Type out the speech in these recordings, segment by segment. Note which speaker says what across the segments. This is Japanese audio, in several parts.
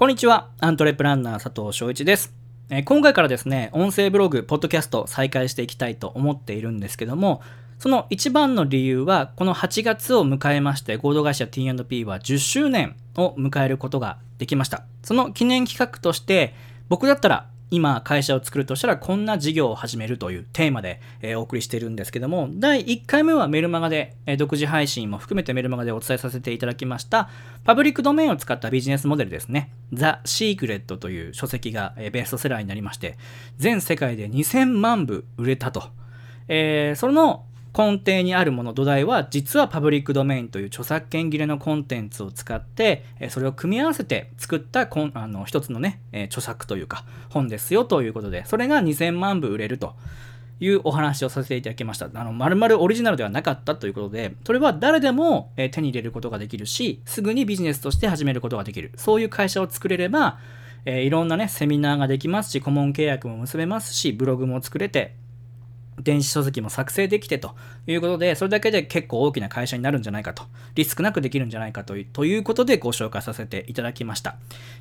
Speaker 1: こんにちは。アントレプランナー佐藤翔一です。え、今回からですね、音声ブログ、ポッドキャスト再開していきたいと思っているんですけども、その一番の理由は、この8月を迎えまして、合同会社 T&P は10周年を迎えることができました。その記念企画として、僕だったら今会社を作るとしたらこんな事業を始めるというテーマで、お送りしているんですけども、第1回目はメルマガで、独自配信も含めてメルマガでお伝えさせていただきました、パブリックドメインを使ったビジネスモデルですね。ザ・シークレットという書籍が、ベストセラーになりまして、全世界で2000万部売れたと。えー、その根底にあるもの土台は実はパブリックドメインという著作権切れのコンテンツを使ってそれを組み合わせて作ったあの一つのね著作というか本ですよということでそれが2000万部売れるというお話をさせていただきました。あの、丸々オリジナルではなかったということで、それは誰でも手に入れることができるし、すぐにビジネスとして始めることができる。そういう会社を作れれば、えー、いろんなね、セミナーができますし、顧問契約も結べますし、ブログも作れて、電子書籍も作成できてということで、それだけで結構大きな会社になるんじゃないかと、リスクなくできるんじゃないかというということでご紹介させていただきました。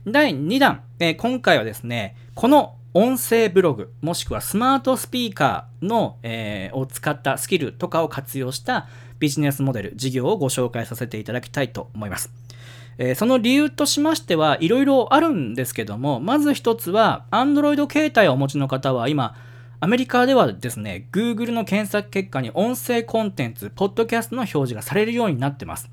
Speaker 1: 第2弾、えー、今回はですね、この音声ブログ、もしくはスマートスピーカーの、えー、を使ったスキルとかを活用したビジネスモデル、事業をご紹介させていただきたいと思います。えー、その理由としましてはいろいろあるんですけども、まず一つは、Android 携帯をお持ちの方は今、アメリカではですね、Google の検索結果に音声コンテンツ、ポッドキャストの表示がされるようになってます。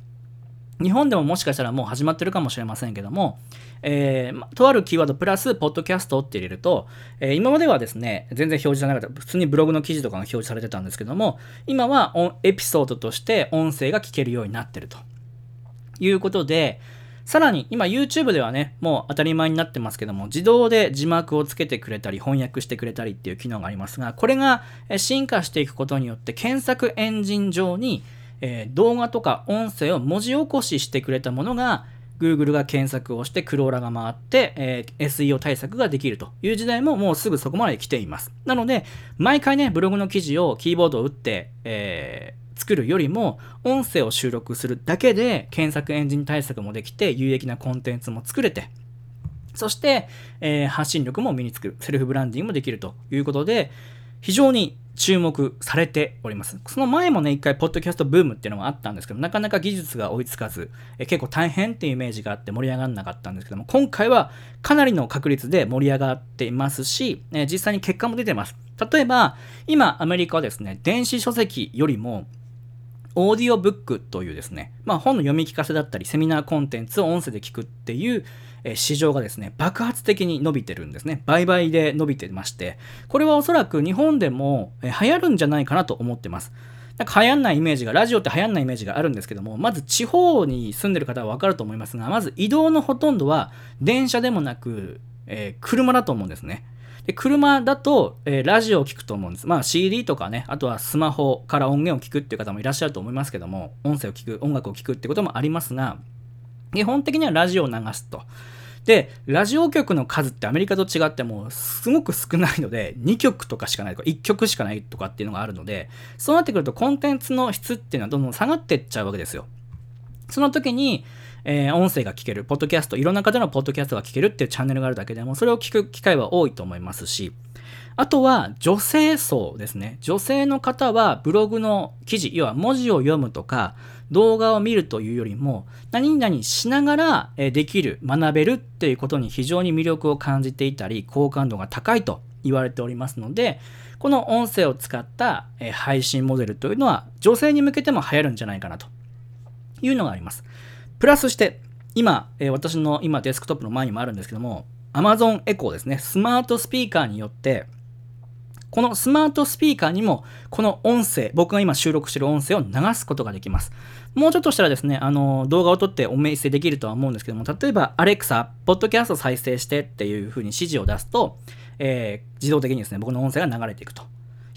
Speaker 1: 日本でももしかしたらもう始まってるかもしれませんけども、えー、とあるキーワードプラス、ポッドキャストって入れると、えー、今まではですね、全然表示じゃなかった、普通にブログの記事とかが表示されてたんですけども、今はエピソードとして音声が聞けるようになってるということで、さらに、今 YouTube ではね、もう当たり前になってますけども、自動で字幕をつけてくれたり、翻訳してくれたりっていう機能がありますが、これが進化していくことによって、検索エンジン上に、えー、動画とか音声を文字起こししてくれたものが、Google が検索をしてクローラが回って、えー、SEO 対策ができるという時代ももうすぐそこまで来ています。なので、毎回ね、ブログの記事をキーボードを打って、えー作るよりも音声を収録するだけで検索エンジン対策もできて有益なコンテンツも作れてそして、えー、発信力も身につくセルフブランディングもできるということで非常に注目されております。その前もね、一回、ポッドキャストブームっていうのがあったんですけど、なかなか技術が追いつかず、え結構大変っていうイメージがあって盛り上がらなかったんですけども、今回はかなりの確率で盛り上がっていますし、え実際に結果も出てます。例えば、今、アメリカはですね、電子書籍よりも、オーディオブックというですね、まあ、本の読み聞かせだったり、セミナーコンテンツを音声で聞くっていう、え市場がですね、爆発的に伸びてるんですね。倍々で伸びてまして、これはおそらく日本でも、え流行るんじゃないかなと思ってます。なんか流行んないイメージが、ラジオって流行んないイメージがあるんですけども、まず地方に住んでる方はわかると思いますが、まず移動のほとんどは電車でもなく、えー、車だと思うんですね。で車だと、えー、ラジオを聴くと思うんです。まあ CD とかね、あとはスマホから音源を聞くっていう方もいらっしゃると思いますけども、音声を聞く、音楽を聴くってこともありますが、基本的にはラジオを流すと。で、ラジオ局の数ってアメリカと違ってもすごく少ないので、2曲とかしかないとか、1曲しかないとかっていうのがあるので、そうなってくるとコンテンツの質っていうのはどんどん下がっていっちゃうわけですよ。その時に、えー、音声が聞ける、ポッドキャスト、いろんな方のポッドキャストが聞けるっていうチャンネルがあるだけでも、それを聞く機会は多いと思いますし、あとは女性層ですね。女性の方はブログの記事、要は文字を読むとか、動画を見るというよりも、何々しながらできる、学べるっていうことに非常に魅力を感じていたり、好感度が高いと言われておりますので、この音声を使った配信モデルというのは女性に向けても流行るんじゃないかなというのがあります。プラスして、今、えー、私の今デスクトップの前にもあるんですけども、Amazon Echo ですね、スマートスピーカーによって、このスマートスピーカーにも、この音声、僕が今収録してる音声を流すことができます。もうちょっとしたらですね、あの、動画を撮ってお見せできるとは思うんですけども、例えば、Alexa、ポッドキャスト再生してっていう風に指示を出すと、えー、自動的にですね、僕の音声が流れていくと。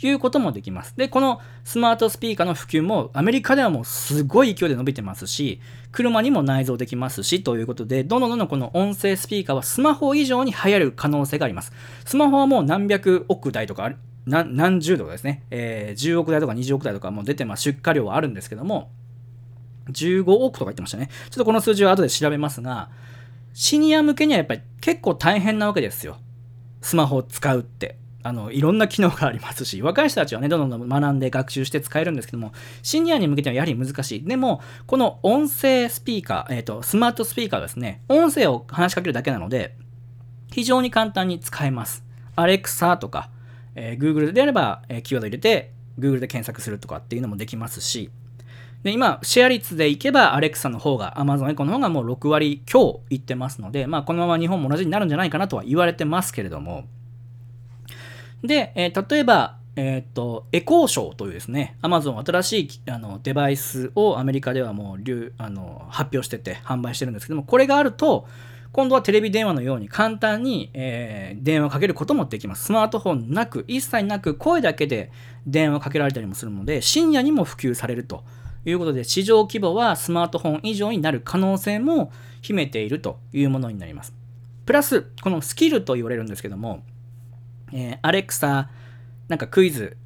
Speaker 1: いうこともできます。で、このスマートスピーカーの普及もアメリカではもうすごい勢いで伸びてますし、車にも内蔵できますし、ということで、どんどんどんどんこの音声スピーカーはスマホ以上に流行る可能性があります。スマホはもう何百億台とか何十とかですね、えー、10億台とか20億台とかも出てます。出荷量はあるんですけども、15億とか言ってましたね。ちょっとこの数字は後で調べますが、シニア向けにはやっぱり結構大変なわけですよ。スマホを使うって。あの、いろんな機能がありますし、若い人たちはね、どんどん学んで学習して使えるんですけども、シニアに向けてはやはり難しい。でも、この音声スピーカー、えっ、ー、と、スマートスピーカーですね、音声を話しかけるだけなので、非常に簡単に使えます。Alexa とか、えー、Google であれば、えー、キーワード入れて、Google で検索するとかっていうのもできますし、で今、シェア率でいけば、Alexa の方が、Amazon エコの方がもう6割強いってますので、まあ、このまま日本も同じになるんじゃないかなとは言われてますけれども、で、えー、例えば、えっ、と、エコーショーというですね、Amazon 新しいあのデバイスをアメリカではもうあの発表してて販売してるんですけども、これがあると、今度はテレビ電話のように簡単に、えー、電話かけることもできます。スマートフォンなく、一切なく、声だけで電話かけられたりもするので、深夜にも普及されるということで、市場規模はスマートフォン以上になる可能性も秘めているというものになります。プラス、このスキルと言われるんですけども、えー、アレクサ、なんかクイズ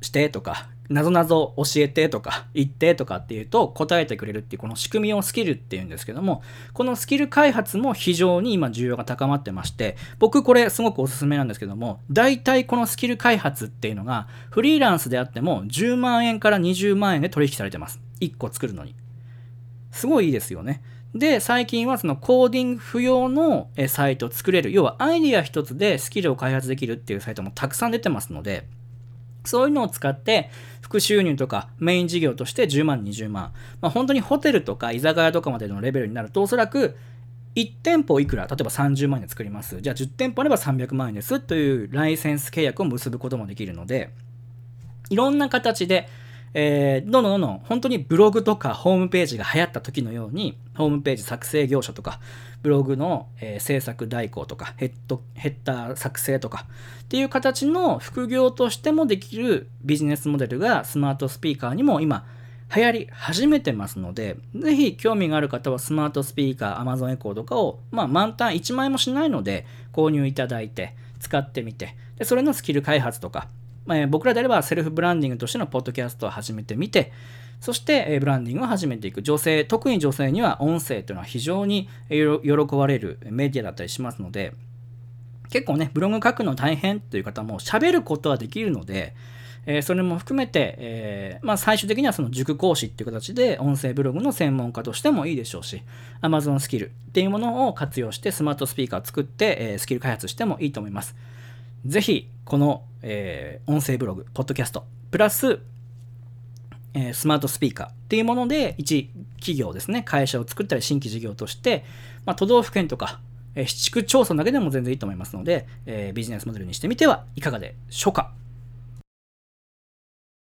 Speaker 1: してとか、なぞなぞ教えてとか言ってとかっていうと答えてくれるっていうこの仕組みをスキルっていうんですけどもこのスキル開発も非常に今需要が高まってまして僕これすごくおすすめなんですけども大体このスキル開発っていうのがフリーランスであっても10万円から20万円で取引されてます。1個作るのに。すごいいいですよね。で、最近はそのコーディング不要のサイトを作れる。要はアイディア一つでスキルを開発できるっていうサイトもたくさん出てますので、そういうのを使って副収入とかメイン事業として10万、20万。まあ、本当にホテルとか居酒屋とかまでのレベルになるとおそらく1店舗いくら、例えば30万円で作ります。じゃあ10店舗あれば300万円ですというライセンス契約を結ぶこともできるので、いろんな形で、えー、どんどんどんどん本当にブログとかホームページが流行った時のように、ホームページ作成業者とか、ブログの、えー、制作代行とかヘッド、ヘッダー作成とかっていう形の副業としてもできるビジネスモデルがスマートスピーカーにも今流行り始めてますので、ぜひ興味がある方はスマートスピーカー、Amazon エコーとかを、まあ、満タン1万円もしないので購入いただいて使ってみて、でそれのスキル開発とか、まあ、僕らであればセルフブランディングとしてのポッドキャストを始めてみて、そして、えブランディングを始めていく。女性、特に女性には音声というのは非常に喜ばれるメディアだったりしますので、結構ね、ブログ書くの大変という方も喋ることはできるので、えー、それも含めて、えー、まあ、最終的にはその塾講師っていう形で音声ブログの専門家としてもいいでしょうし、Amazon スキルっていうものを活用してスマートスピーカーを作って、えー、スキル開発してもいいと思います。ぜひ、この、え音声ブログ、ポッドキャスト、プラス、えスマートスピーカーっていうもので、一企業ですね、会社を作ったり新規事業として、まあ、都道府県とか、え市区町村だけでも全然いいと思いますので、えビジネスモデルにしてみてはいかがでしょうか。